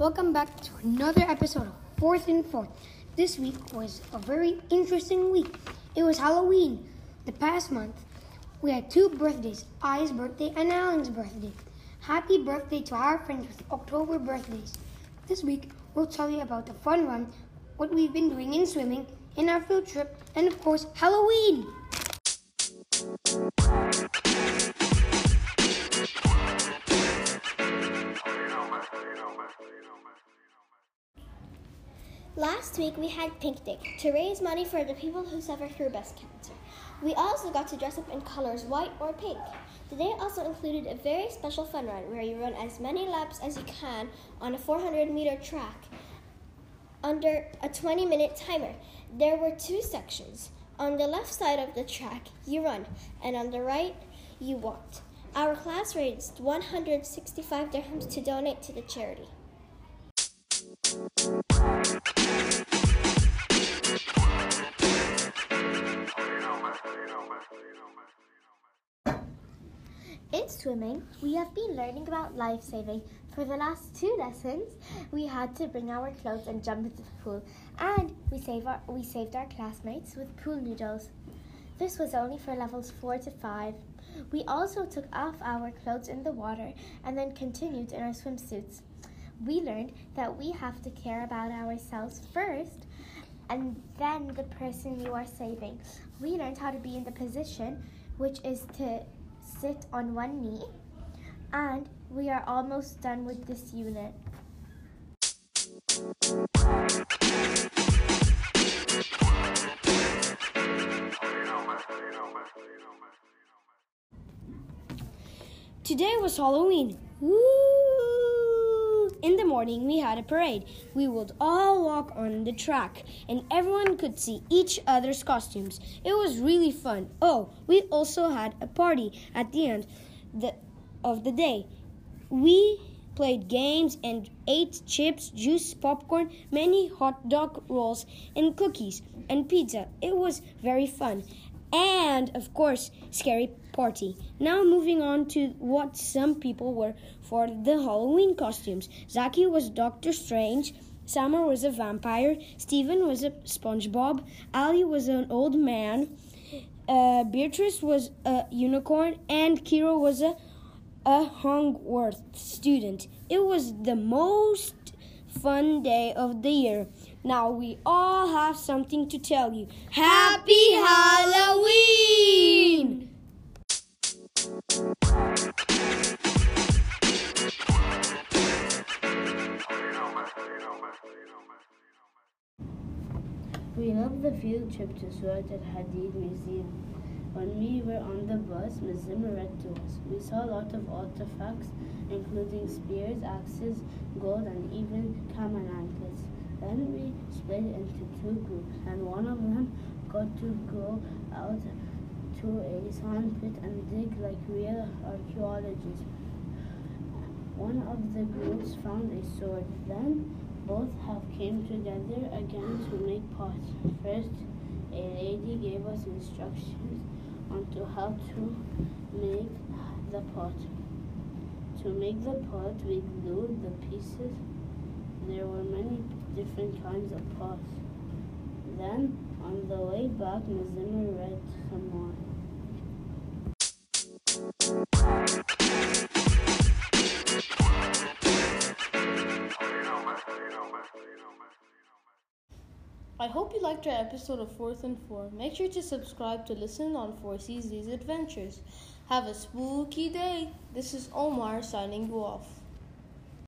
Welcome back to another episode of Fourth and Fourth. This week was a very interesting week. It was Halloween. The past month, we had two birthdays I's birthday and Alan's birthday. Happy birthday to our friends with October birthdays. This week, we'll tell you about the fun run, what we've been doing in swimming, in our field trip, and of course, Halloween. Last week we had Pink Day to raise money for the people who suffer through breast cancer. We also got to dress up in colors white or pink. The day also included a very special fun run where you run as many laps as you can on a 400 meter track under a 20 minute timer. There were two sections. On the left side of the track, you run, and on the right, you walked. Our class raised 165 dirhams to donate to the charity. In swimming, we have been learning about life saving. For the last two lessons, we had to bring our clothes and jump into the pool, and we saved our, we saved our classmates with pool noodles. This was only for levels 4 to 5. We also took off our clothes in the water and then continued in our swimsuits. We learned that we have to care about ourselves first and then the person you are saving. We learned how to be in the position, which is to sit on one knee, and we are almost done with this unit. Today was Halloween. Woo! Morning, we had a parade. We would all walk on the track, and everyone could see each other's costumes. It was really fun. Oh, we also had a party at the end the, of the day. We played games and ate chips, juice, popcorn, many hot dog rolls, and cookies and pizza. It was very fun. And of course, scary party. Now moving on to what some people were for the Halloween costumes. Zaki was Doctor Strange. Summer was a vampire. Stephen was a SpongeBob. Ali was an old man. Uh, Beatrice was a unicorn, and Kiro was a a Hogwarts student. It was the most fun day of the year. Now we all have something to tell you. Happy Halloween! We loved the field trip to Saruq al Hadid Museum. When we were on the bus, Ms. Zimmer read to us. We saw a lot of artifacts, including spears, axes, gold, and even camel anklets. Then we split into two groups, and one of them got to go out to a sand pit and dig like real archaeologists. One of the groups found a sword. Then both have came together again to make pots. First, a lady gave us instructions on to how to make the pot. To make the pot, we glued the pieces. There were many different kinds of pots. Then, on the way back, Ms. Zimmer read some more. I hope you liked our episode of Fourth and Four. Make sure to subscribe to listen on Four Seas Adventures. Have a spooky day. This is Omar signing you off.